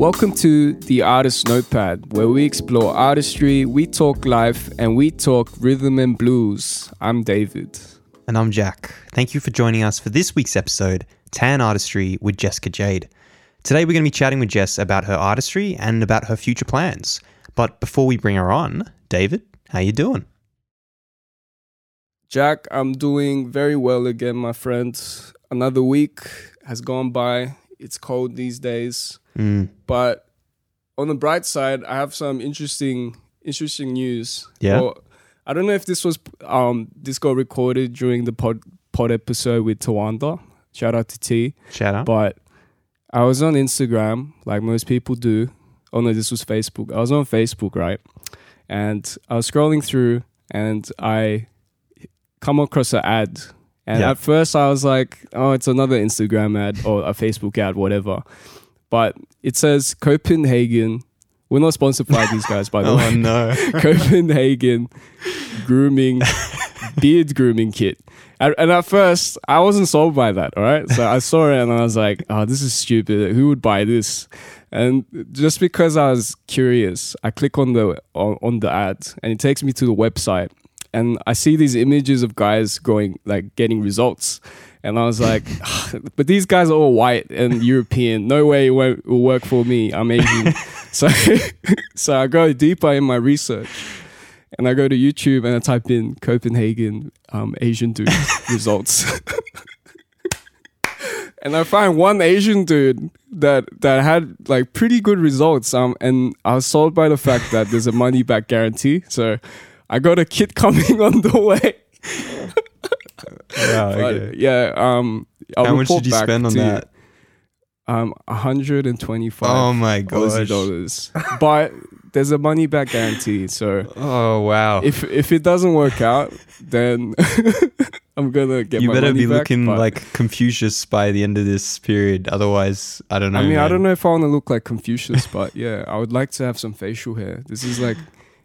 Welcome to the Artist Notepad, where we explore artistry, we talk life, and we talk rhythm and blues. I'm David. And I'm Jak. Thank you for joining us for this week's episode, Tan Artistry with Jessica Jade. Today we're going to be chatting with Jess about her artistry and about her future plans. But before we bring her on, David, how you doing? Jak, I'm doing very well again, my friend. Another week has gone by. It's cold these days. Mm, But on the bright side, I have some interesting interesting news. Yeah? Or- I don't know if this was um this got recorded during the pod pod episode with Tawanda. Shout out to T. shout out. But I was on Instagram, like most people do. Oh no, this was Facebook. I was on Facebook, right? And I was scrolling through and I come across an ad. And Yeah. at first I was like, oh, it's another Instagram ad or a Facebook ad, whatever. But it says Copenhagen. We're not sponsored by these guys, by the oh, way. oh no. Copenhagen grooming beard grooming kit. And, and at first, I wasn't sold by that. All right, so I saw it and I was like, "Oh, this is stupid. Who would buy this?" And just because I was curious, I click on the on, on the ad and it takes me to the website, and I see these images of guys going like getting results. And I was like, but these guys are all white and European. No way it won't- will work for me. I'm Asian. so, so I go deeper in my research and I go to YouTube and I type in Copenhagen um, Asian dude results. and I find one Asian dude that that had like pretty good results. Um, and I was sold by the fact that there's a money back guarantee. So I got a kit coming on the way. Wow, But, okay. yeah. Um, I'll How much did you spend on that? Um, 125 Oh my gosh. dollars. but there's a money back guarantee. So Oh wow. if if it doesn't work out, then I'm gonna get my you better be back, looking like Confucius by the end of this period. Otherwise, I don't know. I mean, I don't know if I want to look like Confucius, but yeah, I would like to have some facial hair. This is like,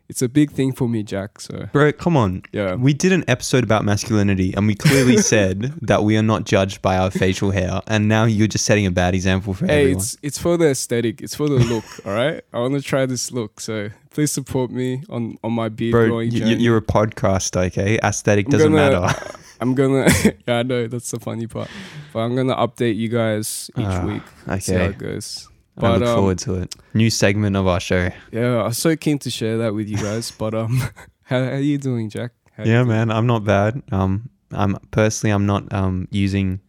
it's a big thing for me, Jak. So Bro, come on. yeah, We did an episode about masculinity and we clearly said that we are not judged by our facial hair. And now you're just setting a bad example for everyone. hey, everyone. it's it's for the aesthetic, it's for the look. all right, I want to try this look. So please support me on on my beard Bro, growing y- you're a podcaster, okay? Aesthetic I'm doesn't gonna- matter. I'm gonna, yeah, I know that's the funny part, but I'm gonna update you guys each Ah, week. See how Okay. it goes. I But look um, forward to it. New segment of our show. yeah, I'm so keen to share that with you guys. But um, how how you doing, Jak? How Yeah, doing? man, I'm not bad. Um, I'm personally, I'm not um using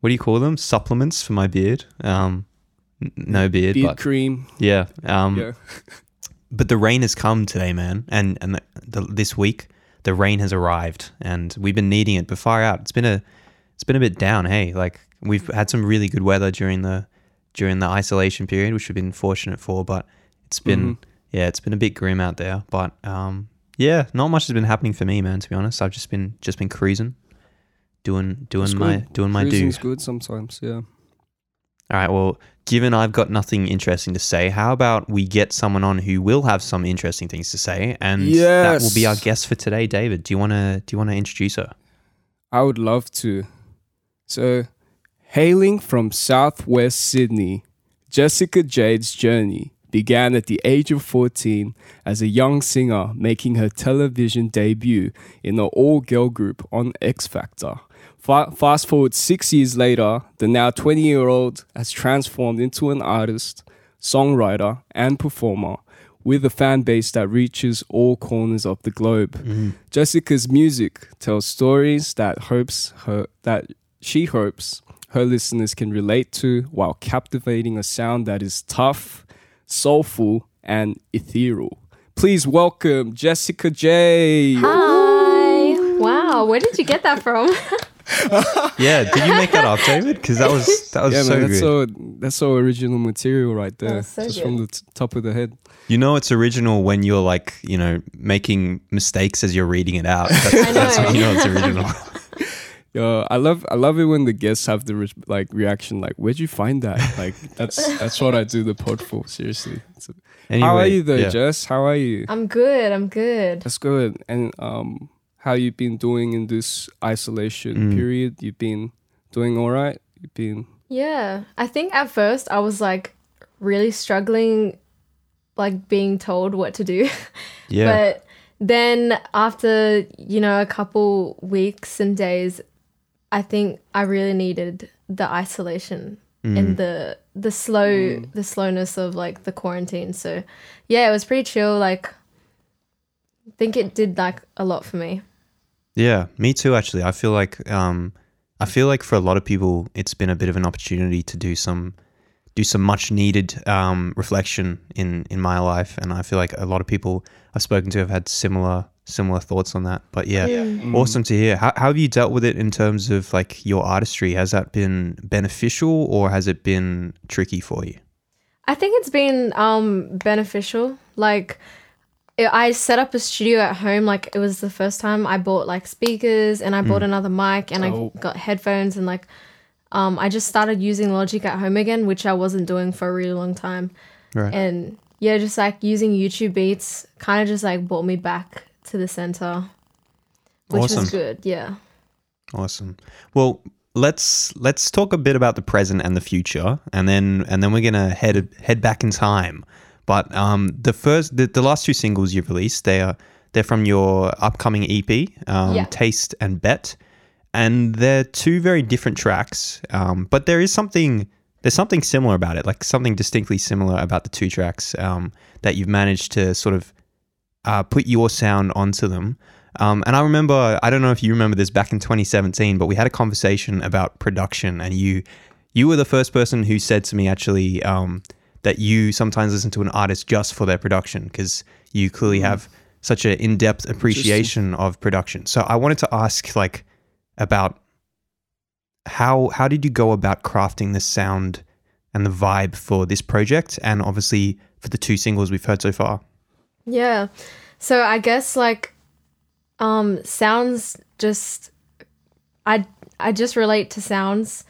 what do you call them? Supplements for my beard. Um, n- no beard, Beard but cream. yeah. Um, yeah. but the rain has come today, man, and and the, the, this week the rain has arrived, and we've been needing it. But far out, it's been a it's been a bit down. Hey, like we've had some really good weather during the during the isolation period, which we've been fortunate for. But it's been Mhm. yeah, it's been a bit grim out there. But um, yeah, not much has been happening for me, man. To be honest, I've just been just been cruising, doing doing my doing my do. Good sometimes. Yeah. All right. Well, given I've got nothing interesting to say, how about we get someone on who will have some interesting things to say, and that will be our guest for today, David. Do you want to do you want to introduce her? I would love to. So, hailing from southwest Sydney, Jessica Jade's journey began at the age of 14 as a young singer making her television debut in an all girl group on X Factor. Fa- fast forward six years later, the now 20 year old has transformed into an artist, songwriter, and performer with a fan base that reaches all corners of the globe. Mm-hmm. Jessica's music tells stories that hopes her that she hopes her listeners can relate to while captivating a sound that is tough, soulful, and ethereal. Please welcome Jessica Jade Hi. Wow, where did you get that from? Yeah, did you make that up, David? Because that was that was yeah, so man, that's good. so that's so original material right there, That's so just from the t- top of the head. You know, it's original when you're like you know making mistakes as you're reading it out. That's, I that's know. when you know it's original. Yo, I love I love it when the guests have the re- like reaction like, "Where'd you find that?" Like that's that's what I do the pod for. Seriously. So- Anyway, how are you though, yeah. Jess? How are you? I'm good. I'm good. That's good. And um, how you been doing in this isolation Mm. period? You've been doing all right. You've been Yeah. I think at first I was like really struggling, like being told what to do. Yeah. But then after, you know, a couple weeks and days, I think I really needed the isolation Mm. and the the slow the slowness of like the quarantine. So yeah, it was pretty chill. Like I think it did like a lot for me. Yeah, me too. Actually, I feel like um, I feel like for a lot of people, it's been a bit of an opportunity to do some do some much needed um, reflection in in my life, and I feel like a lot of people I've spoken to have had similar similar thoughts on that. But yeah, awesome to hear. How, how have you dealt with it in terms of like your artistry? Has that been beneficial or has it been tricky for you? I think it's been um beneficial. Like I I set up a studio at home. Like it was the first time I bought like speakers and I bought another mic and Oh. I got headphones and like um I just started using Logic at home again, which I wasn't doing for a really long time. Right. And yeah, just like using YouTube beats kind of just like brought me back to the center, which Awesome. was good. Yeah. Awesome. Well, let's let's talk a bit about the present and the future, and then and then we're gonna head head back in time. But um, the first, the, the last two singles you've released, they are they're from your upcoming EP, um, Yeah. Taste and Bet, and they're two very different tracks. Um, but there is something there's something similar about it, like something distinctly similar about the two tracks um, that you've managed to sort of uh, put your sound onto them. Um, and I remember, I don't know if you remember this back in 2017, but we had a conversation about production, and you you were the first person who said to me actually um, that you sometimes listen to an artist just for their production because you clearly have such an in-depth appreciation of production. So I wanted to ask like about how how did you go about crafting the sound and the vibe for this project, and obviously for the two singles we've heard so far. Yeah. So I guess like um sounds just I I just relate to sounds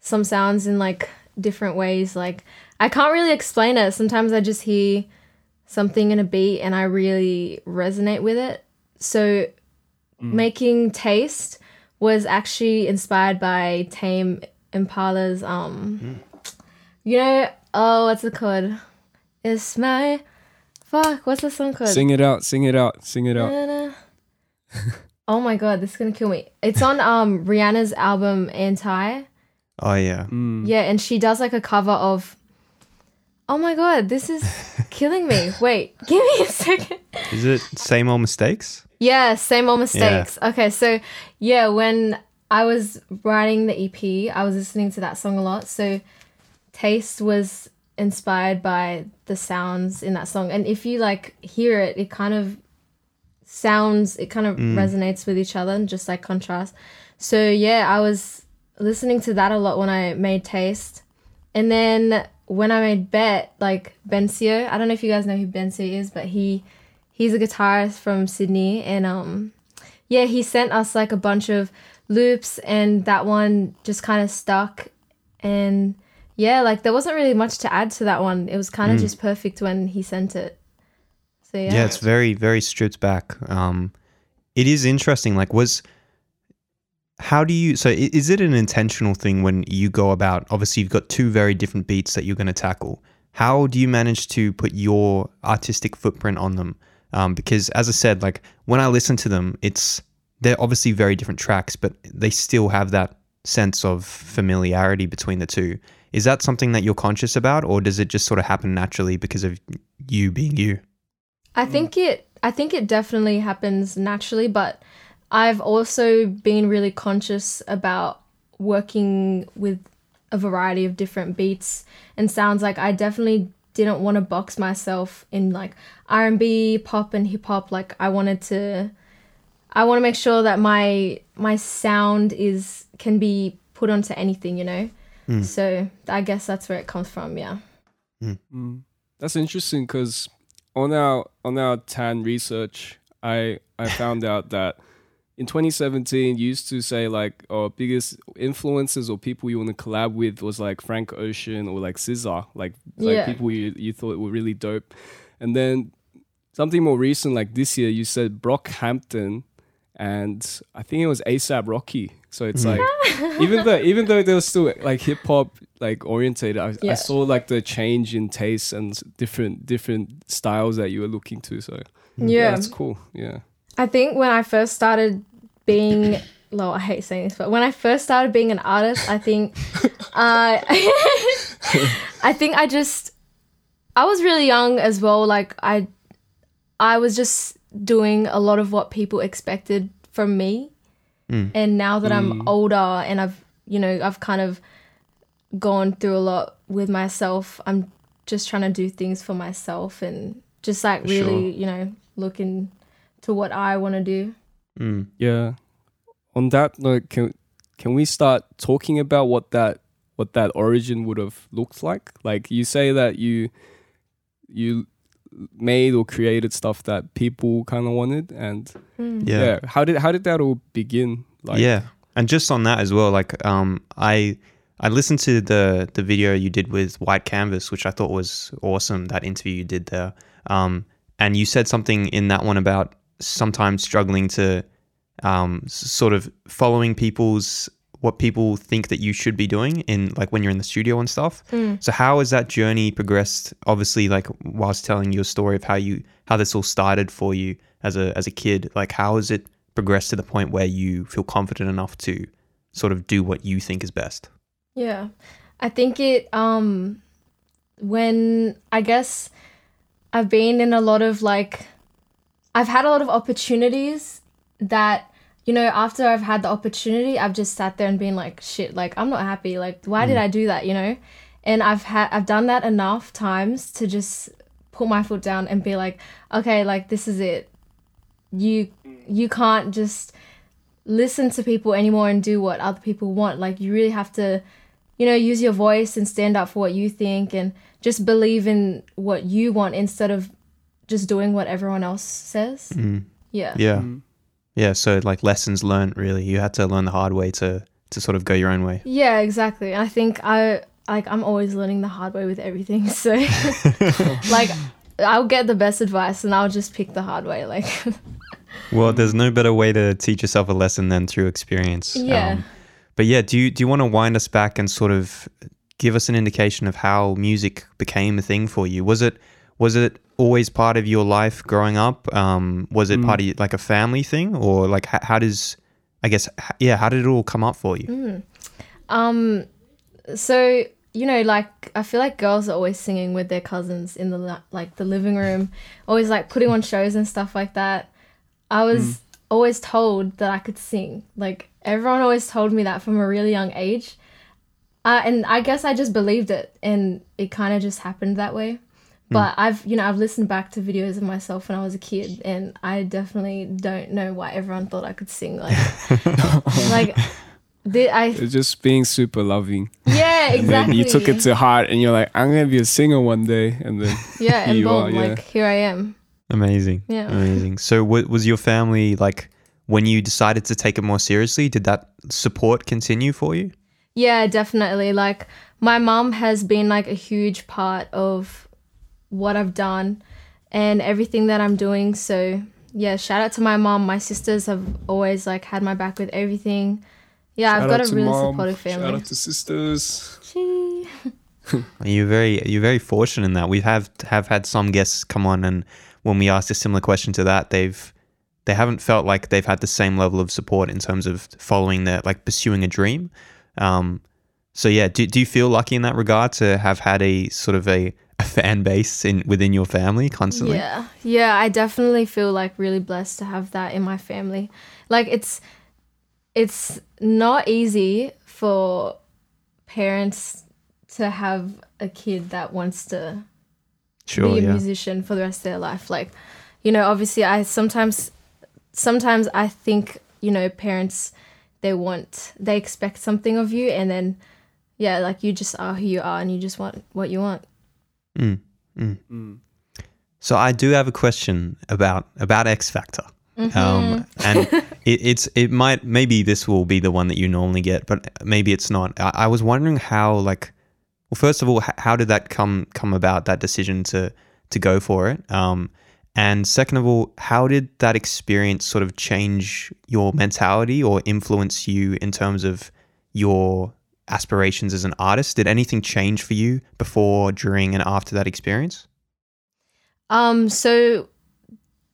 some sounds in like different ways like I can't really explain it. Sometimes I just hear something in a beat and I really resonate with it. So making taste was actually inspired by Tame Impala's um you know oh what's it called? It's my fuck what's the song called? Sing it out, sing it out, sing it out. Oh my god, this is gonna kill me. It's on um Rihanna's album Anti. Oh yeah. Yeah, and she does like a cover of Oh my god, this is killing me. Wait, give me a second. Is it same old mistakes? Yeah, same old mistakes. Okay, so yeah, when I was writing the EP, I was listening to that song a lot. So Taste was inspired by the sounds in that song. And if you like hear it, it kind of sounds it kind of resonates with each other and just like contrast. So yeah, I was listening to that a lot when I made Taste. And then when I made Bet, like Bencio, I don't know if you guys know who Bencio is, but he he's a guitarist from Sydney and um yeah, he sent us like a bunch of loops and that one just kind of stuck and yeah, like there wasn't really much to add to that one. It was kind of just perfect when he sent it. So yeah. Yeah, it's very very stripped back. Um, it is interesting. Like, was how do you? So, is it an intentional thing when you go about? Obviously, you've got two very different beats that you're going to tackle. How do you manage to put your artistic footprint on them? Um, because, as I said, like when I listen to them, it's they're obviously very different tracks, but they still have that sense of familiarity between the two. Is that something that you're conscious about, or does it just sort of happen naturally because of you being you? I think mm. it I think it definitely happens naturally, but I've also been really conscious about working with a variety of different beats and sounds like I definitely didn't want to box myself in like R&B, pop and hip hop like I wanted to I want to make sure that my my sound is can be put onto anything, you know. Mm. So I guess that's where it comes from, yeah. Mm. Mm. That's interesting because on our on our tan research, I I found out that in 2017 you used to say like our biggest influences or people you want to collab with was like Frank Ocean or like SZA, like like Yeah. people you you thought were really dope, and then something more recent like this year you said Brockhampton and I think it was ASAP Rocky. So it's like even though even though they were still like hip hop like orientated, I, I saw like the change in taste and different different styles that you were looking to. So Yeah. that's cool. Yeah. I think when I first started being, well, I hate saying this, but when I first started being an artist, I think, uh, I think I just, I was really young as well. Like I, I was just doing a lot of what people expected from me, and now that I'm older and I've, you know, I've kind of gone through a lot with myself. I'm just trying to do things for myself and just like really, you know, looking to what I want to do. Mm. Yeah. On that note, can can we start talking about what that what that origin would have looked like? Like you say that you you made or created stuff that people kind of wanted, and Yeah. yeah. how did how did that all begin? Like, yeah, and just on that as well, like um, I I listened to the the video you did with White Canvas, which I thought was awesome. That interview you did there, um, and you said something in that one about sometimes struggling to um, sort of following people's what people think that you should be doing in like when you're in the studio and stuff. So how has that journey progressed? Obviously, like whilst telling your story of how you how this all started for you as a as a kid, like how has it progressed to the point where you feel confident enough to sort of do what you think is best? Yeah. I think it um when I guess I've been in a lot of like I've had a lot of opportunities that you know after I've had the opportunity I've just sat there and been like shit like I'm not happy. Like why did mm. I do that you know? And I've had I've done that enough times to just put my foot down and be like okay like this is it. You mm. you can't just listen to people anymore and do what other people want. Like you really have to you know use your voice and stand up for what you think and just believe in what you want instead of just doing what everyone else says. Mm. Yeah. Yeah. Yeah, so like lessons learned really. You had to learn the hard way to to sort of go your own way. Yeah, exactly. I think I like I'm always learning the hard way with everything. So like I'll get the best advice and I'll just pick the hard way. Like Well, there's no better way to teach yourself a lesson than through experience. Um, Yeah. but yeah, do you do you want to wind us back and sort of give us an indication of how music became a thing for you? Was it was it always part of your life growing up? Um, was it part of like a family thing, or like how, how does I guess h- yeah, how did it all come up for you? um so you know like I feel like girls are always singing with their cousins in the like the living room, always like putting on shows and stuff like that. I was always told that I could sing. Like everyone always told me that from a really young age. Uh, and I guess I just believed it, and it kind of just happened that way. Mm. But I've, you know, I've listened back to videos of myself when I was a kid, and I definitely don't know why everyone thought I could sing. Like, like, did I? It's just being super loving. Yeah, And then exactly. you took it to heart, and you're like, I'm gonna be a singer one day, and then yeah, here and you boom, are, yeah. like here I am. Amazing. Yeah. Amazing. So, wa- was your family like when you decided to take it more seriously? Did that support continue for you? Yeah, definitely. Like my mom has been like a huge part of what I've done and everything that I'm doing. So yeah, shout out to my mom. My sisters have always like had my back with everything. Yeah, I've got a to really mom, supportive family. Shout family. out to sisters. Gee. You're very you're very fortunate in that. We have have had some guests come on, and when we asked a similar question to that, they've they haven't felt like they've had the same level of support in terms of following their like pursuing a dream. Um, so yeah, do, do you feel lucky in that regard to have had a sort of a, a fan base in within your family constantly? Yeah. Yeah, I definitely feel like really blessed to have that in my family. Like it's it's not easy for parents to have a kid that wants to Sure. be a Yeah. musician for the rest of their life. Like, you know, obviously I sometimes sometimes I think, you know, parents they want they expect something of you and then yeah, like you just are who you are and you just want what you want. Mm, mm. So I do have a question about about X Factor, um, and it, it's it might maybe this will be the one that you normally get, but maybe it's not. I, I was wondering how like, well, first of all, h- how did that come come about that decision to to go for it? Um, And second of all, how did that experience sort of change your mentality or influence you in terms of your aspirations as an artist? Did anything change for you before, during, and after that experience? Um, so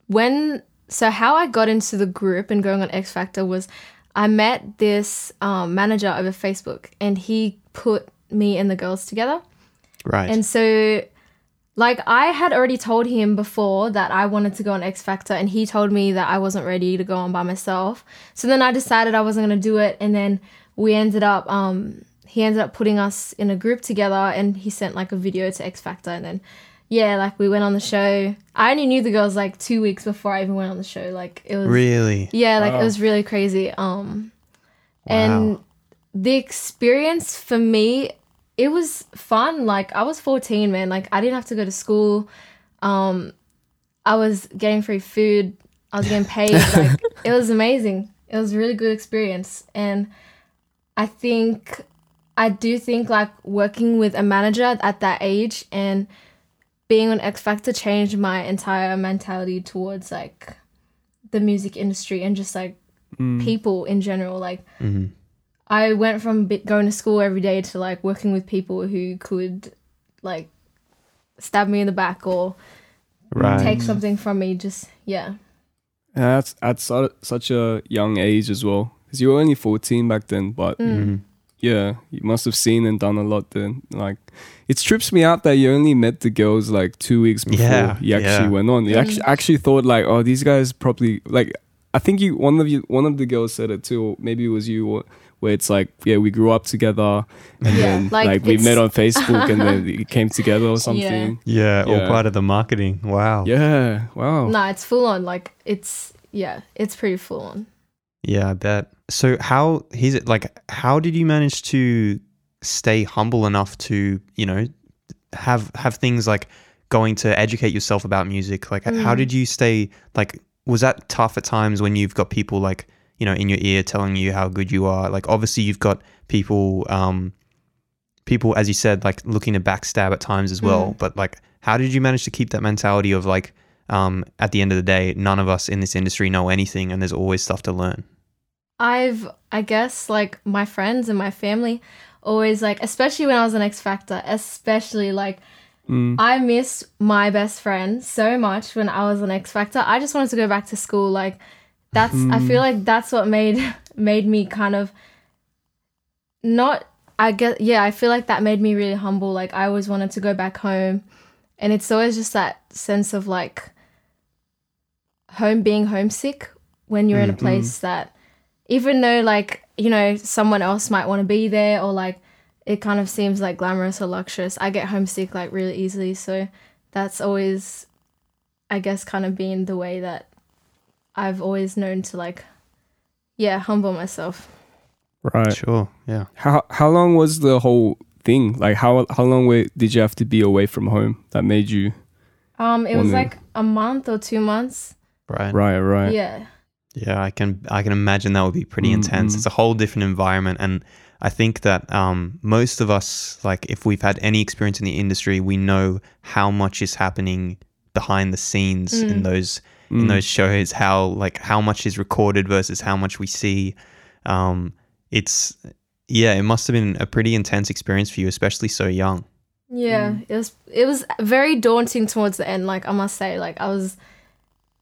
when so how I got into the group and going on X Factor was I met this um, manager over Facebook and he put me and the girls together. Right. And so like I had already told him before that I wanted to go on X Factor and he told me that I wasn't ready to go on by myself. So then I decided I wasn't going to do it and then we ended up um he ended up putting us in a group together and he sent like a video to X Factor and then yeah, like we went on the show. I only knew the girls like 2 weeks before I even went on the show. Like it was really? yeah, like Wow. it was really crazy. Um Wow. and the experience for me, it was fun. Like I was 14, man. Like I didn't have to go to school. Um I was getting free food. I was getting paid. like it was amazing. It was a really good experience. And I think I do think like working with a manager at that age and being on X Factor changed my entire mentality towards like the music industry and just like Mm. people in general. Like hmm I went from going to school every day to like working with people who could like stab me in the back or Right. take something from me. Just yeah, And that's at su- such a young age as well. Because you were only 14 back then, but Mm. Mhm. yeah, you must have seen and done a lot then. Like, it trips me out that you only met the girls like two weeks before Yeah, you actually yeah. went on. You actually actually thought like, oh, these guys probably like. I think you one of you one of the girls said it too. Or maybe it was you. Or, where it's like, yeah, we grew up together, and Yeah, then like, like, we met on Facebook, and then it came together or something. Yeah, all Yeah. part of the marketing. Wow. Yeah, wow. no, it's full on. Like it's yeah, it's pretty full on. Yeah, I bet. So how he's it like how did you manage to stay humble enough to, you know, have have things like going to educate yourself about music? Like how Mm. did you stay like was that tough at times when you've got people like, you know, in your ear telling you how good you are? Like obviously you've got people um people as you said like looking to backstab at times as well, Mm. but like how did you manage to keep that mentality of like um, at the end of the day, none of us in this industry know anything, and there's always stuff to learn. I've I guess like my friends and my family always like especially when I was on X Factor, especially like Mm. I miss my best friend so much when I was on X Factor. I just wanted to go back to school. Like that's I feel like that's what made made me kind of not I guess, yeah, I feel like that made me really humble. Like I always wanted to go back home. And it's always just that sense of like home being homesick when you're in a Mhm. place that even though like, you know, someone else might want to be there or like it kind of seems like glamorous or luxurious. I get homesick like really easily, so that's always I guess kind of been the way that I've always known to like yeah, humble myself. Right. Sure. Yeah. How how long was the whole thing? Like how how long wait, did you have to be away from home that made you Um it was Wondering. like a month or 2 months. Right. right right Yeah. Yeah, I can I can imagine that would be pretty Mm, intense. mm. It's a whole different environment and I think that um, most of us, like if we've had any experience in the industry, we know how much is happening behind the scenes in Mm. those in Mm. those shows. How like how much is recorded versus how much we see. Um, it's yeah, it must have been a pretty intense experience for you, especially so young. Yeah, it was it was very daunting towards the end. Like I must say, like I was,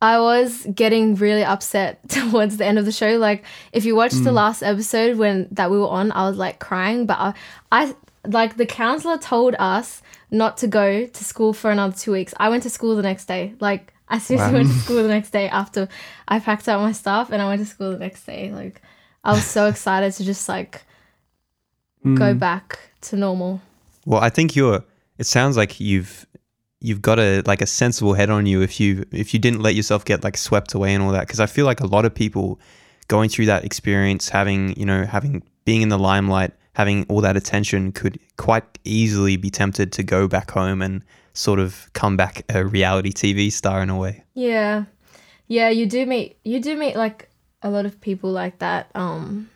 I was getting really upset towards the end of the show. Like if you watched the last episode when that we were on, I was like crying. But I, I like the counselor told us not to go to school for another two weeks. I went to school the next day. Like I seriously Wow. went to school the next day after I packed up my stuff and I went to school the next day. Like I was so excited to just like go Mm. back to normal. Well, I think you're. It sounds like you've you've got a like a sensible head on you if you if you didn't let yourself get like swept away and all that. Because I feel like a lot of people going through that experience, having you know having being in the limelight, having all that attention, could quite easily be tempted to go back home and sort of come back a reality TV star in a way. Yeah. Yeah, you do meet you do meet like a lot of people like that. Um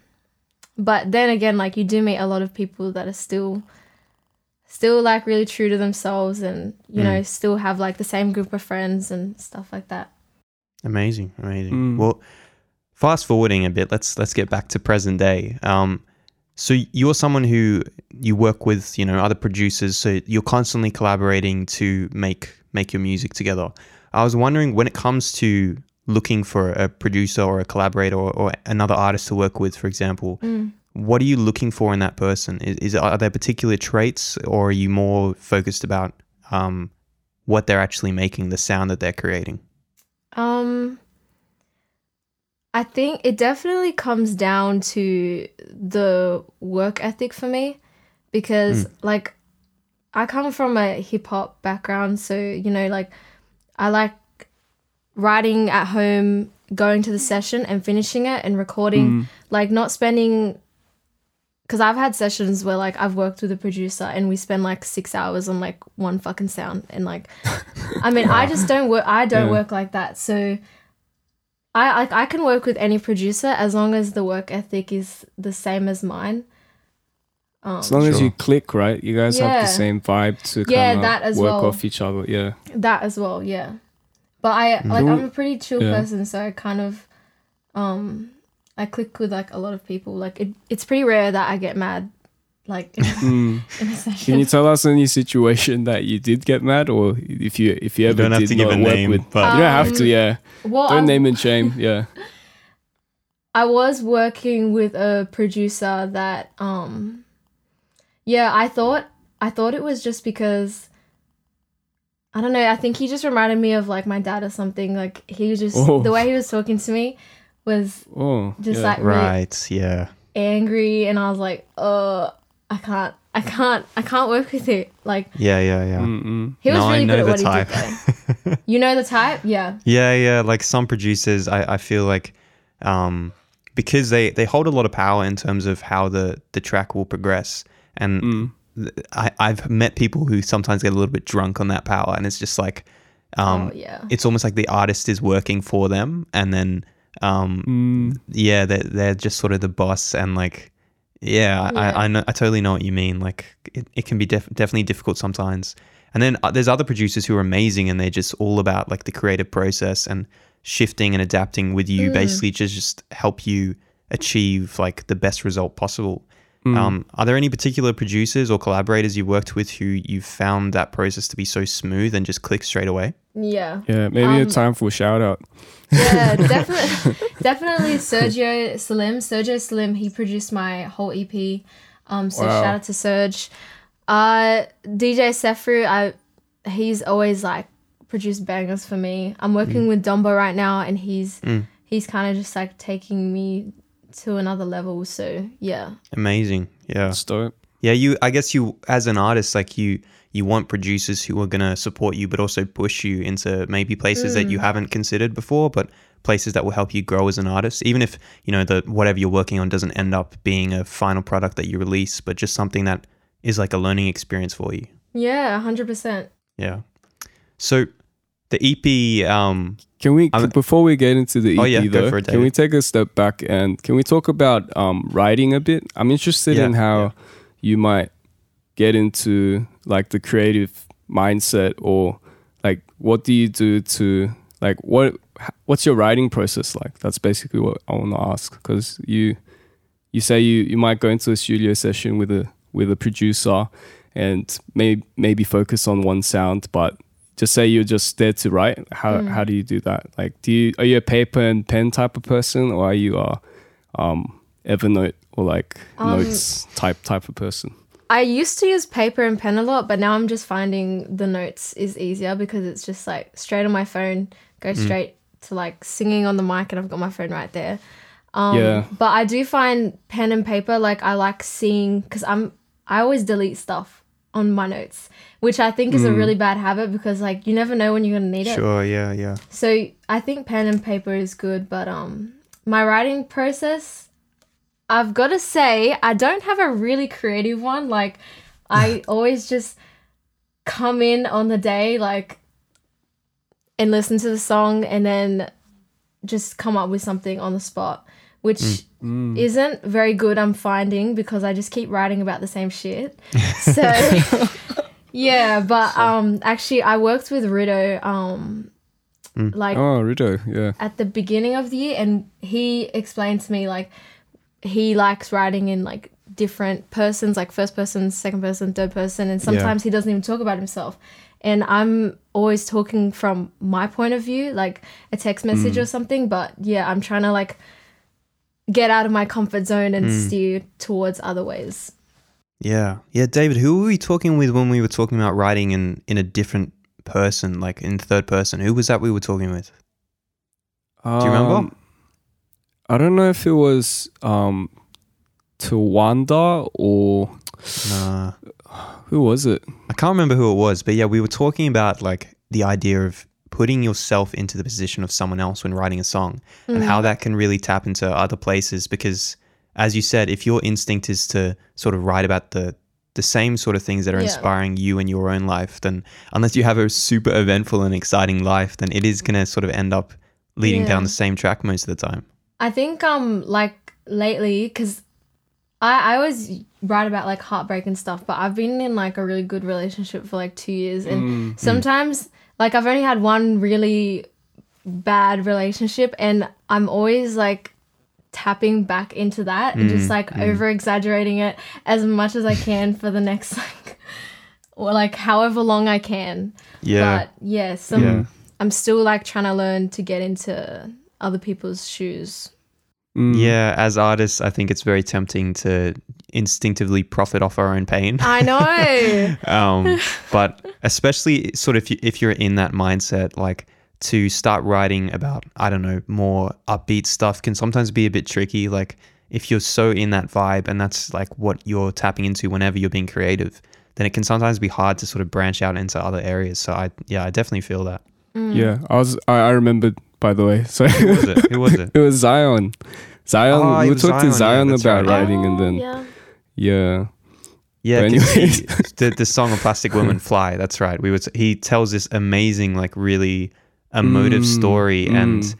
but then again like you do meet a lot of people that are still still like really true to themselves and you Mm. know still have like the same group of friends and stuff like that. Amazing, amazing. Mm. Well, fast forwarding a bit, let's let's get back to present day. Um, so you're someone who you work with, you know, other producers. So you're constantly collaborating to make make your music together. I was wondering when it comes to looking for a producer or a collaborator or, or another artist to work with, for example, Mm. What are you looking for in that person? Is, is are there particular traits, or are you more focused about um, what they're actually making, the sound that they're creating? Um I think it definitely comes down to the work ethic for me because like I come from a hip hop background so you know like I like writing at home going to the session and finishing it and recording like not spending because I've had sessions where like I've worked with a producer and we spend like six hours on like one fucking sound and like I mean I just don't work I don't Yeah. work like that so I like I can work with any producer as long as the work ethic is the same as mine. Um, As long as you click, right? You guys have the same vibe to Yeah, kind that of as work well. off each other. Yeah. that as well, yeah. But I like I'm a pretty chill Yeah. person, so I kind of um I click with like a lot of people. Like it, it's pretty rare that I get mad like in, Mm. in a. Can you tell us any situation that you did get mad, or if you if you You ever don't have did to give a name, with? but- you don't have to. Um, Yeah. well, Don't I, name and shame. Yeah. I was working with a producer that um yeah, I thought I thought it was just because I don't know, I think he just reminded me of like my dad or something. Like he was just Oh. the way he was talking to me was Oh. just yeah. like really Right. Yeah. angry and I was like, uh I can't I can't I can't work with it. Like Yeah. Yeah. Yeah. Mm-mm. he was No, I really know good at the what type. he did though. You know the type? Yeah. Yeah, yeah. Like some producers, I, I feel like um, because they, they hold a lot of power in terms of how the, the track will progress. And Mm. I, I've met people who sometimes get a little bit drunk on that power. And it's just like, um, oh yeah. it's almost like the artist is working for them. And then, um, Mm. yeah, they're, they're just sort of the boss. And like, yeah, Yeah. I, I, know, I totally know what you mean. Like, it, it can be def- definitely difficult sometimes. And then uh, there's other producers who are amazing and they're just all about like the creative process and shifting and adapting with you, Mm. basically to just help you achieve like the best result possible. Mm. Um, are there any particular producers or collaborators you worked with who you found that process to be so smooth and just click straight away? Yeah. Yeah. Maybe a Um, time for a shout out. Yeah, definitely, definitely Sergio Slim. Sergio Slim, he produced my whole EP. Um, so Wow. shout out to Serge. Uh, DJ Sefru, I he's always like produced bangers for me. I'm working with Dumbo right now, and he's Mm. he's kind of just like taking me to another level. So yeah, Amazing. Yeah. That's dope. Yeah, you. I guess you, as an artist, like you, you want producers who are gonna support you, but also push you into maybe places that you haven't considered before, but places that will help you grow as an artist. Even if you know the whatever you're working on doesn't end up being a final product that you release, but just something that is like a learning experience for you. yeah, hundred percent. Yeah. So, the EP. Um. Can we I'm- before we get into the EP Oh, yeah, though? it, can we take a step back and can we talk about um, writing a bit? I'm interested Yeah, in how yeah. you might get into like the creative mindset or like what do you do to like what what's your writing process like? That's basically what I want to ask because you you say you you might go into a studio session with a with a producer and may, maybe focus on one sound but just say you're just there to write how how do you do that? Like do you are you a paper and pen type of person or are you a um evernote or like Um, notes type type of person? I used to use paper and pen a lot, but now I'm just finding the notes is easier because it's just like straight on my phone, go straight to like singing on the mic, and I've got my phone right there. Um, Yeah. But I do find pen and paper like I like seeing because I'm I always delete stuff on my notes, which I think is a really bad habit because like you never know when you're gonna need it. Sure. Yeah. Yeah. So I think pen and paper is good, but um, my writing process, I've got to say, I don't have a really creative one. Like, I always just come in on the day, like, and listen to the song, and then just come up with something on the spot. Which Mm. isn't very good. I'm finding because I just keep writing about the same shit. So yeah, but um, actually, I worked with Rudo um, like Oh, Rido, yeah. at the beginning of the year and he explained to me like he likes writing in like different persons like first person second person third person and sometimes he doesn't even talk about himself and i'm always talking from my point of view like a text message or something but yeah i'm trying to like get out of my comfort zone and steer towards other ways Yeah. Yeah, David, who were we talking with when we were talking about writing in, in a different person, like in third person? Who was that we were talking with? Do you remember? I don't know if it was um, Tawanda or Nah. who was it? I can't remember who it was, but yeah, we were talking about like the idea of putting yourself into the position of someone else when writing a song and how mm-hmm. that can really tap into other places because as you said, if your instinct is to sort of write about the the same sort of things that are Yeah. inspiring you in your own life, then unless you have a super eventful and exciting life, then it is mm-hmm. gonna sort of end up leading down the same track most of the time. I think um like lately because I I always write about like heartbreak and stuff, but I've been in like a really good relationship for like two years, and mm. Mm. sometimes like I've only had one really bad relationship, and I'm always like tapping back into that and just mm, like mm. over exaggerating it as much as I can for the next like or like however long I can. Yeah. But yeah, some Yeah. I'm still like trying to learn to get into other people's shoes. Mm. Yeah, as artists, I think it's very tempting to instinctively profit off our own pain. I know. um, but especially sort of if, you, if you're in that mindset, like to start writing about, I don't know, more upbeat stuff can sometimes be a bit tricky. Like if you're so in that vibe and that's like what you're tapping into whenever you're being creative, then it can sometimes be hard to sort of branch out into other areas. So I, yeah, I definitely feel that. Yeah, I was. I, I remembered by the way. So Who was it? Who was it? it was Zion. Zion. Oh, it we was talked to Zion, yeah, about right. writing, and then yeah. yeah, Yeah, But 'cause anyways. the the song of Plastic Woman Fly. That's right. We would. He tells this amazing, like really emotive Mm, story, and mm.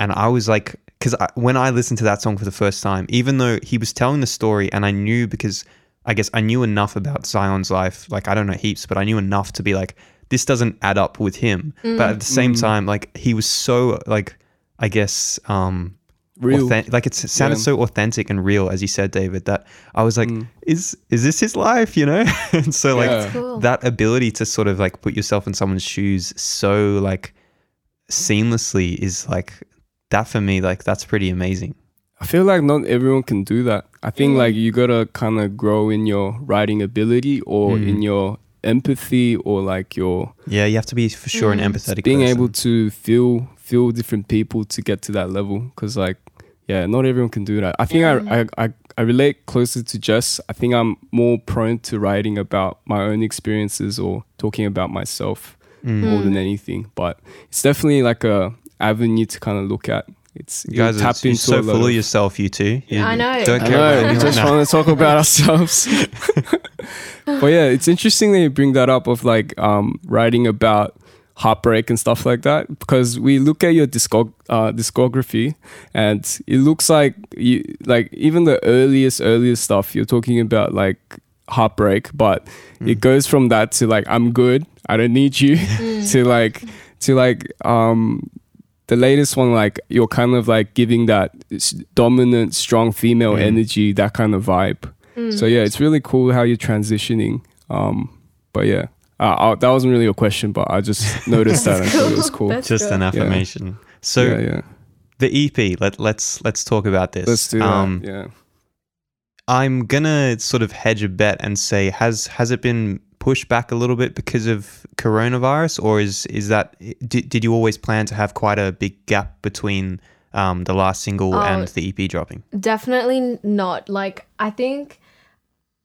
and I was like, because when I listened to that song for the first time, even though he was telling the story, and I knew because I guess I knew enough about Zion's life. Like I don't know heaps, but I knew enough to be like, this doesn't add up with him. But at the same Mm. time, like he was so like, I guess. um real. authen- like it sounded Yeah. so authentic and real as you said david that i was like Mm. is is this his life you know and so like Cool. that ability to sort of like put yourself in someone's shoes so like seamlessly is like that for me like that's pretty amazing I feel like not everyone can do that. I think like you gotta kind of grow in your writing ability or Mm. in your empathy or like your yeah you have to be for sure an Mm. empathetic being person. able to feel feel different people to get to that level. Because like yeah, not everyone can do that. I think I, I I I relate closer to Jess. I think I'm more prone to writing about my own experiences or talking about myself Mm. more than anything. But it's definitely like a avenue to kind of look at. It's you guys are you're into so full of of- yourself you two You I know. don't I care about know, we just want to talk about ourselves. but yeah, it's interesting that you bring that up of like um, writing about heartbreak and stuff like that because we look at your discog- uh, discography and it looks like you like even the earliest earliest stuff you're talking about like heartbreak but Mm. it goes from that to like i'm good i don't need you to like to like um the latest one like you're kind of like giving that dominant strong female Mm. energy that kind of vibe. So yeah it's really cool how you're transitioning um but yeah. Uh, I, that wasn't really a question but i just noticed that and thought it was cool. That's just cool. an affirmation. So yeah yeah. the ep let, let's let's talk about this. Let's do that Um, yeah. I'm gonna sort of hedge a bet and say has has it been pushed back a little bit because of coronavirus, or is is that did, did you always plan to have quite a big gap between um, the last single Oh. and the EP dropping? Definitely not. Like I think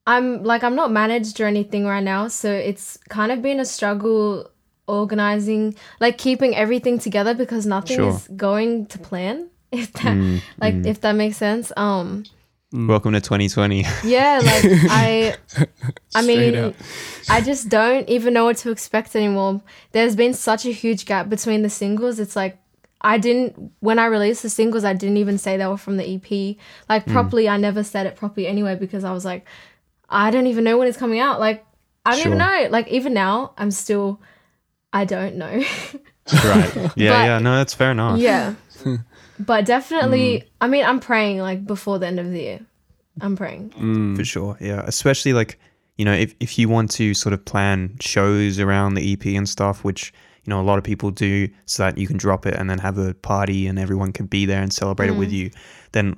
I'm like I'm not managed or anything right now, so it's kind of been a struggle organizing, like keeping everything together because nothing Sure. is going to plan. If that Mm, like mm. if that makes sense. Um Mm. Welcome to 2020. yeah, like I I mean up. I just don't even know what to expect anymore. There's been such a huge gap between the singles. It's like I didn't when I released the singles, I didn't even say they were from the EP. Like mm. properly, I never said it properly anyway because I was like, I don't even know when it's coming out. Like I don't even know. Like even now, I'm still, I don't know. right. Yeah, But- yeah. No, that's fair enough. yeah, but definitely, Mm. I mean, I'm praying like before the end of the year. I'm praying. Mm. For sure. Yeah. Especially like, you know, if, if you want to sort of plan shows around the EP and stuff, which, you know, a lot of people do so that you can drop it and then have a party and everyone can be there and celebrate it Mm. with you, then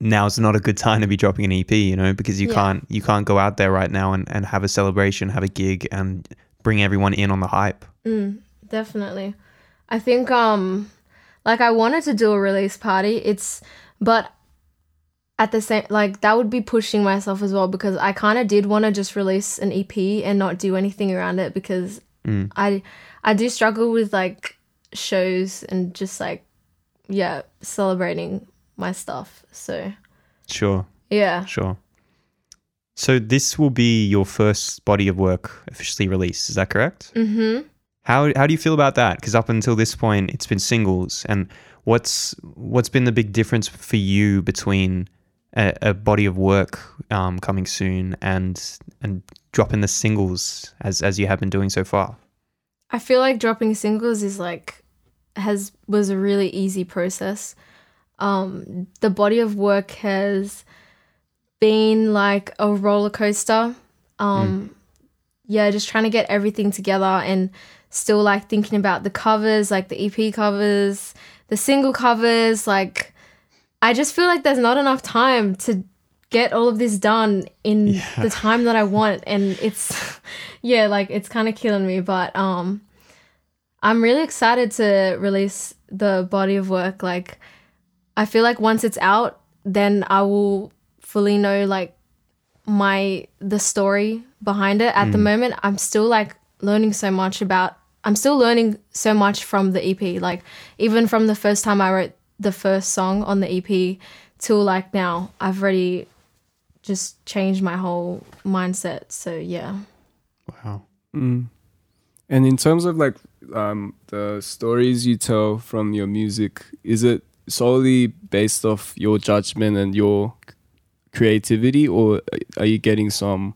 now's not a good time to be dropping an EP, you know, because you Yeah. can't you can't go out there right now and, and have a celebration, have a gig and bring everyone in on the hype. Mm, definitely. I think um like I wanted to do a release party. It's but at the same like that would be pushing myself as well because I kind of did want to just release an EP and not do anything around it because Mm. I I do struggle with like shows and just like yeah, celebrating my stuff. So, Sure. yeah. Sure. So this will be your first body of work officially released, is that correct? Mhm. How how do you feel about that? Because up until this point, it's been singles, and what's what's been the big difference for you between a, a body of work um, coming soon and and dropping the singles as as you have been doing so far? I feel like dropping singles is like has was a really easy process. Um, the body of work has been like a roller coaster. Um, yeah, just trying to get everything together and still like thinking about the covers, like the EP covers, the single covers. Like, I just feel like there's not enough time to get all of this done in the time that I want, and it's yeah, like it's kind of killing me. But um, I'm really excited to release the body of work. Like, I feel like once it's out, then I will fully know like my the story behind it. At the moment, I'm still like learning so much about. I'm still learning so much from the EP. Like even from the first time I wrote the first song on the EP till like now, I've already just changed my whole mindset. So yeah. Wow. Mm. And in terms of like um, the stories you tell from your music, is it solely based off your judgment and your creativity, or are you getting some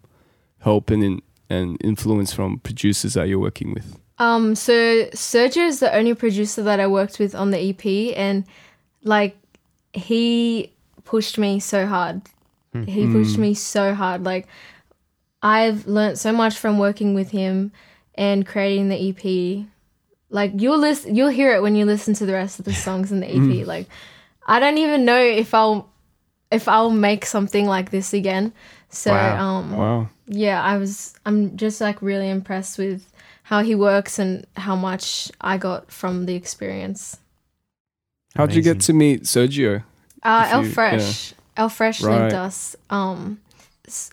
help and and influence from producers that you're working with? Um, so Sergio is the only producer that I worked with on the EP, and like he pushed me so hard. He pushed me so hard. Like I've learned so much from working with him and creating the EP. Like you'll listen, you'll hear it when you listen to the rest of the songs in the EP. Like I don't even know if I'll if I'll make something like this again. So Wow. um Wow. yeah, I was I'm just like really impressed with how he works and how much I got from the experience. How'd you get to meet Sergio? Uh El you- Fresh. El Fresh Right. linked us. Um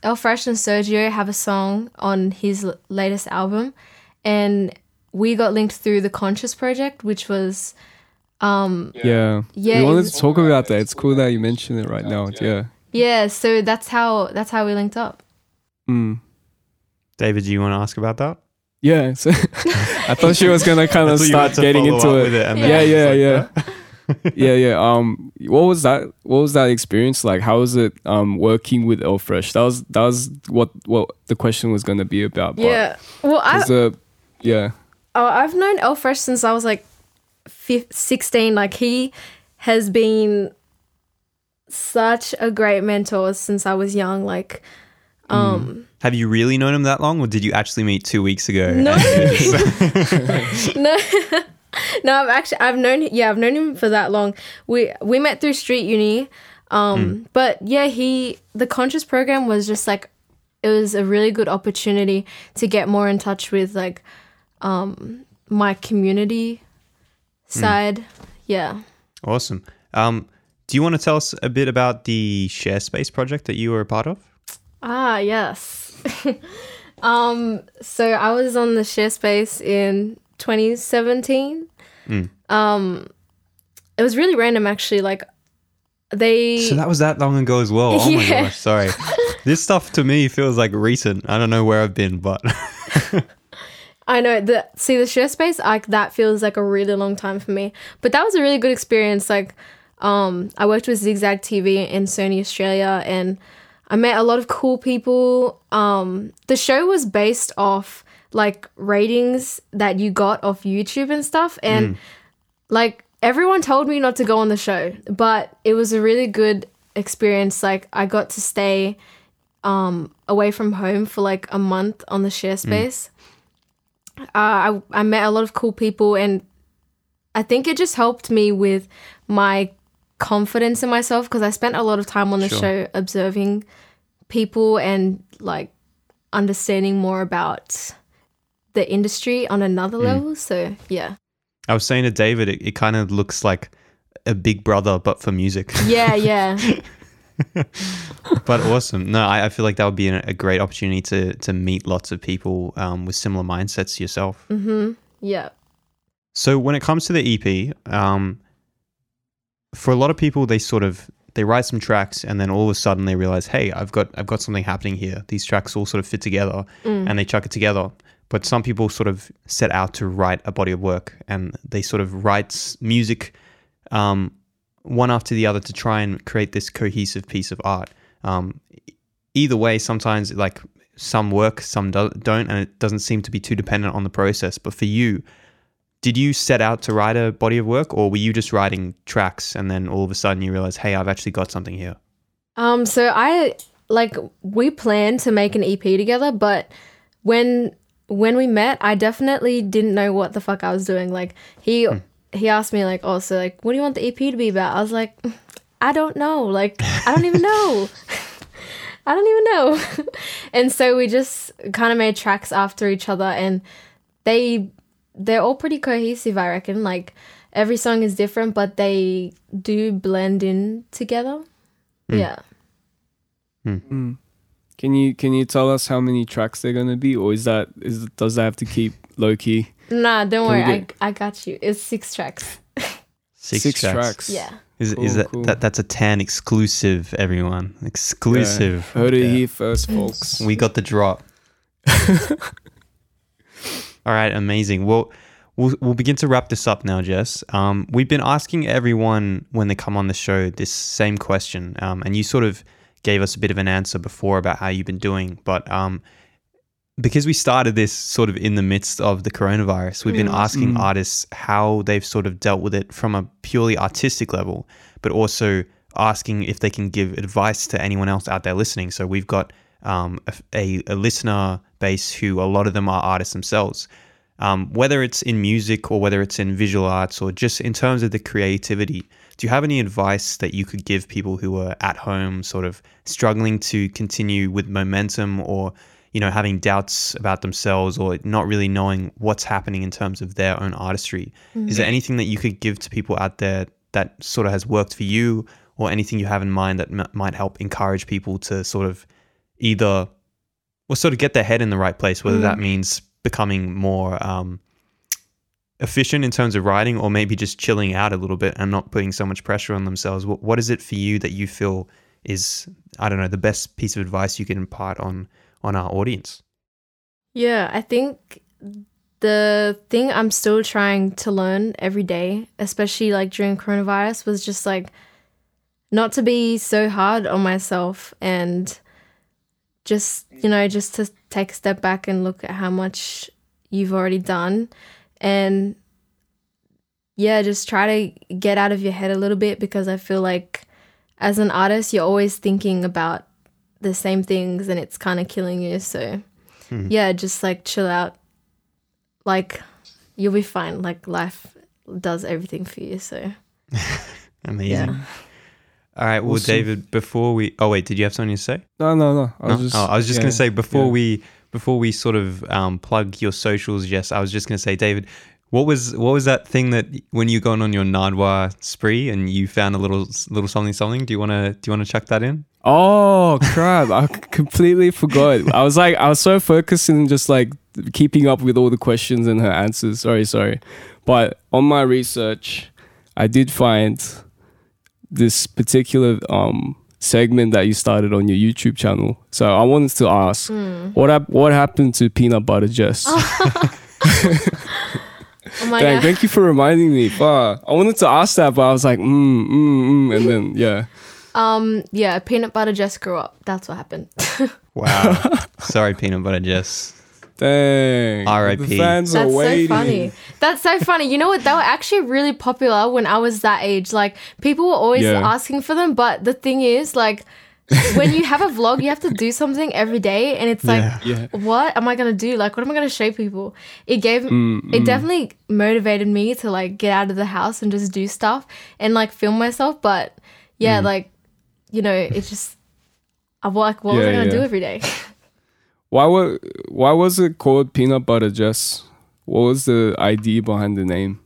El Fresh and Sergio have a song on his l- latest album and we got linked through the Conscious project which was um Yeah. Yeah, We it wanted was- to talk about that. It's cool that you mentioned it right now. Yeah. yeah, so that's how that's how we linked up. Mm. David, do you want to ask about that? Yeah. So I thought she was gonna kind of thought you had start getting into it. with it and Yeah. yeah, yeah, like, yeah. yeah, yeah. Um, what was that? What was that experience like? How was it um working with El Fresh? That was that was what what the question was gonna be about. but- Yeah. Well, I 'cause, uh, yeah. Oh, I've known El Fresh since I was like fif 16. Like, he has been such a great mentor since I was young. Like, um, Have you really known him that long, or did you actually meet two weeks ago? No. No. no, I've actually I've known yeah I've known him for that long. We we met through street uni, um. But yeah, he the conscious program was just like it was a really good opportunity to get more in touch with like, um, my community side. Yeah. awesome. Um, do you want to tell us a bit about the Share Space project that you were a part of? Ah, yes. um, so I was on the share space in 2017. Mm. Um, it was really random actually. Like they So that was that long ago as well. Oh my Yeah. gosh, sorry. this stuff to me feels like recent. I don't know where I've been, but I know the see the share space like that feels like a really long time for me. But that was a really good experience. Like, um, I worked with Zigzag TV in Sony Australia, and I met a lot of cool people. Um, the show was based off like ratings that you got off YouTube and stuff, and like everyone told me not to go on the show, but it was a really good experience. Like I got to stay um away from home for like a month on the share space. Uh, I I met a lot of cool people, and I think it just helped me with my confidence in myself because I spent a lot of time on the Sure. show observing people and like understanding more about the industry on another level. So yeah. I was saying to David, it, it kind of looks like a Big Brother, but for music. Yeah, yeah. but awesome. No, I, I feel like that would be a, a great opportunity to to meet lots of people um, with similar mindsets to yourself. mhm. Yeah. So when it comes to the EP, um, for a lot of people, they sort of they write some tracks and then all of a sudden they realize, hey, I've got I've got something happening here. These tracks all sort of fit together, and they chuck it together. But some people sort of set out to write a body of work, and they sort of write music, um, one after the other to try and create this cohesive piece of art. Um, either way, sometimes like some work, some do- don't, and it doesn't seem to be too dependent on the process. But for you, did you set out to write a body of work or were you just writing tracks and then all of a sudden you realize hey i've actually got something here Um, so I like we planned to make an EP together, but when when we met, I definitely didn't know what the fuck I was doing. Like he he asked me like, "Oh, so like, what do you want the EP to be about?" I was like, "I don't know. Like, I don't even know. I don't even know." and so we just kind of made tracks after each other, and they they're all pretty cohesive. I reckon. Like every song is different, but they do blend in together. Hmm. Yeah. Hmm. Hmm. Can you can you tell us how many tracks they're gonna be, or is that is does that have to keep low key? Nah, don't Can worry. get- I, I got you. It's six tracks. six, tracks, Yeah. is, Cool, is that, cool. that that's a TAN exclusive everyone exclusive Yeah. Heard it Yeah. here first, folks. we got the drop all right amazing well We'll, we'll begin to wrap this up now, Jess. Um, we've been asking everyone when they come on the show this same question, um, and you sort of gave us a bit of an answer before about how you've been doing. But um, because we started this sort of in the midst of the coronavirus, we've been asking Mm. artists how they've sort of dealt with it from a purely artistic level, but also asking if they can give advice to anyone else out there listening. So we've got um, a, a, listener base who a lot of them are artists themselves. Um, whether it's in music or whether it's in visual arts or just in terms of the creativity, do you have any advice that you could give people who are at home, sort of struggling to continue with momentum or, you know, having doubts about themselves or not really knowing what's happening in terms of their own artistry? Is there anything that you could give to people out there that sort of has worked for you or anything you have in mind that m- might help encourage people to sort of either or sort of get their head in the right place, whether that means becoming more um, efficient in terms of writing or maybe just chilling out a little bit and not putting so much pressure on themselves. What, what is it for you that you feel is, I don't know, the best piece of advice you can impart on on our audience? Yeah, I think the thing I'm still trying to learn every day, especially like during coronavirus, was just like not to be so hard on myself and just, you know, just to take a step back and look at how much you've already done and yeah, just try to get out of your head a little bit because I feel like as an artist, you're always thinking about the same things and it's kind of killing you. So, hmm. yeah, just like chill out. Like, you'll be fine. Like, life does everything for you. So, Amazing. yeah. All right. Well, Awesome. David, before we, oh wait, did you have something to say? No, no, no. I was No? just, oh, I was just yeah, gonna say before yeah. we before we sort of um, plug your socials, Jess. I was just gonna say, David, what was what was that thing that when you gone on your Nardwuar spree and you found a little little something something? Do you wanna do you wanna chuck that in? Oh crap! I completely forgot. I was like, I was so focused in just like keeping up with all the questions and her answers. Sorry, sorry. But on my research, I did find this particular um segment that you started on your YouTube channel. So I wanted to ask, what hap- what happened to peanut butter Jess? Oh my Dang, god. thank you for reminding me. Fuck. I wanted to ask that, but I was like, mm, mm, mm, and then yeah. Um, yeah, peanut butter just grew up. That's what happened. Wow. Sorry, peanut butter Jess. Dang. R.I.P.. The fans are That's so funny. That's so funny. You know what? They were actually really popular when I was that age. Like people were always Yeah. asking for them, but the thing is, like, when you have a vlog, you have to do something every day, and it's like, Yeah. Yeah. what am I gonna do? Like, what am I gonna show people? It gave, Mm, it definitely motivated me to like get out of the house and just do stuff and like film myself. But Mm. yeah, like, you know, it's just, I like, what was I gonna do every day? Why was why was it called peanut butter Jess? What was the idea behind the name?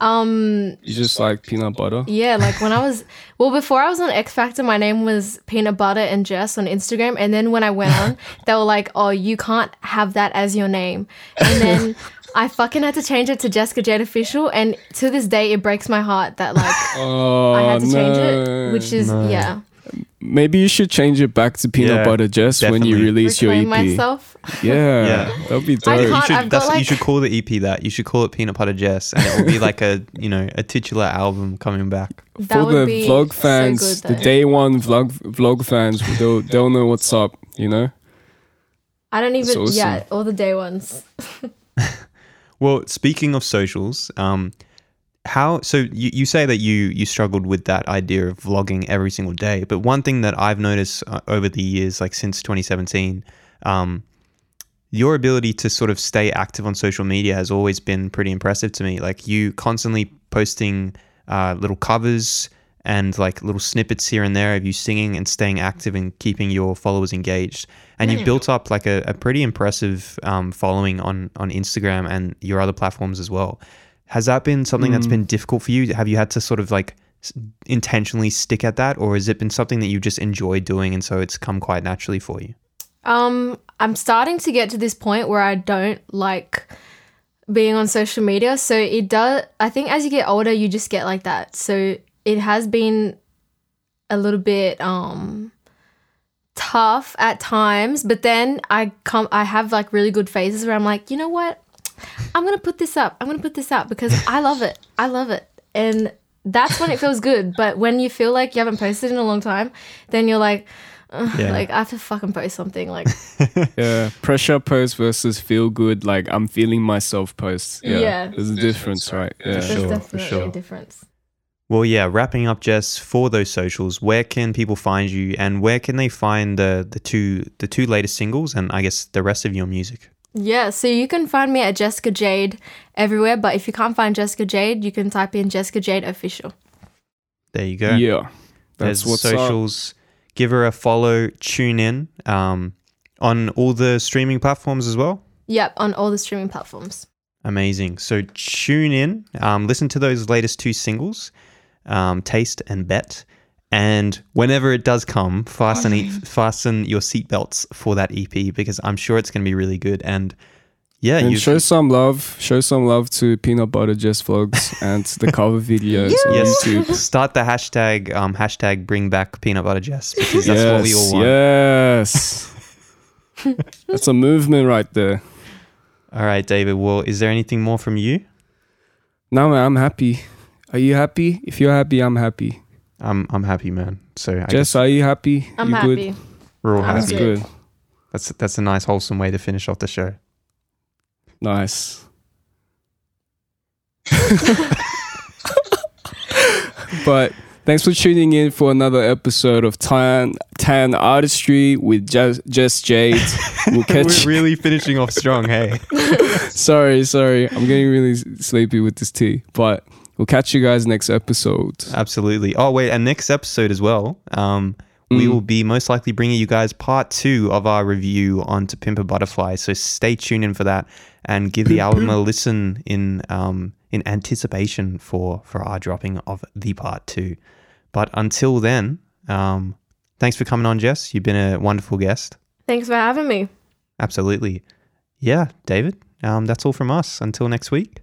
Um, You just like peanut butter? Yeah, like when I was well before I was on X Factor, my name was Peanut Butter and Jess on Instagram, and then when I went on, they were like, "Oh, you can't have that as your name," and then I fucking had to change it to Jessica Jade Official, and to this day, it breaks my heart that like Oh, I had to change it, which is yeah, Maybe you should change it back to peanut Yeah, butter Jess when you definitely. release your reclaim EP. myself. Yeah, Yeah. that'd be I dope. You can't- should, I've got, that's, you should call the EP that. You should call it Peanut Butter Jess, and it will be like a you know a titular album coming back. That For would the be vlog so fans, good, the day one vlog vlog fans, they'll they'll know what's up. You know. I don't even That's yeah, all the day ones. Well, speaking of socials, um, how so you, you say that you you struggled with that idea of vlogging every single day, but one thing that I've noticed uh, over the years, like since 2017, um, your ability to sort of stay active on social media has always been pretty impressive to me. Like you constantly posting uh, little covers and like little snippets here and there of you singing and staying active and keeping your followers engaged. And you've built up like a, a pretty impressive um, following on on Instagram and your other platforms as well. Has that been something that's been difficult for you? Have you had to sort of like intentionally stick at that, or has it been something that you just enjoy doing and so it's come quite naturally for you? Um, I'm starting to get to this point where I don't like being on social media. So it does. I think as you get older, you just get like that. So it has been a little bit um tough at times, but then I come. I have like really good phases where I'm like, you know what? I'm gonna put this up. I'm gonna put this up because I love it. I love it, and that's when it feels good. But when you feel like you haven't posted in a long time, then you're like. Yeah. Like I have to fucking post something. Like Yeah, pressure post versus feel good. Like I'm feeling myself post. Yeah, Yeah. there's a difference, right? Yeah. there's sure, for definitely sure. a difference. Well, yeah, wrapping up, Jess, for those socials, where can people find you, and where can they find the the two the two latest singles, and I guess the rest of your music? Yeah, so you can find me at Jessica Jade everywhere, but if you can't find Jessica Jade, you can type in Jessica Jade official. There you go. Yeah, that's There's what's up. socials. Give her a follow. Tune in um, on all the streaming platforms as well. Yep, on all the streaming platforms. Amazing. So tune in, um, listen to those latest two singles, um, Taste and Bet. And whenever it does come, fasten e- fasten your seatbelts for that EP because I'm sure it's going to be really good. And yeah, And you show some love. Show some love to Peanut Butter Jess Vlogs and the cover videos on YouTube. start the hashtag um, hashtag Bring Back Peanut Butter Jess because that's what we all want. Yes. That's a movement right there. All right, David. Well, is there anything more from you? No, man, I'm happy. Are you happy? If you're happy, I'm happy. I'm I'm happy, man. So I Jess, guess are you happy? I'm you happy. Good? we're all I'm That's happy. good. good. That's that's a nice wholesome way to finish off the show. Nice. but thanks for tuning in for another episode of Tan Tan Artistry with Jess, Just Jade. We'll catch. We're really finishing off strong, hey. sorry, sorry. I'm getting really sleepy with this tea, but we'll catch you guys next episode. Absolutely. Oh wait, and next episode as well. Um, we Mm. will be most likely bringing you guys part two of our review on To Pimp a Butterfly. So stay tuned in for that and give the album a listen in um, in anticipation for for our dropping of the part two. But until then, um, thanks for coming on, Jess. You've been a wonderful guest. Thanks for having me. Absolutely. Yeah, David. Um, that's all from us. Until next week.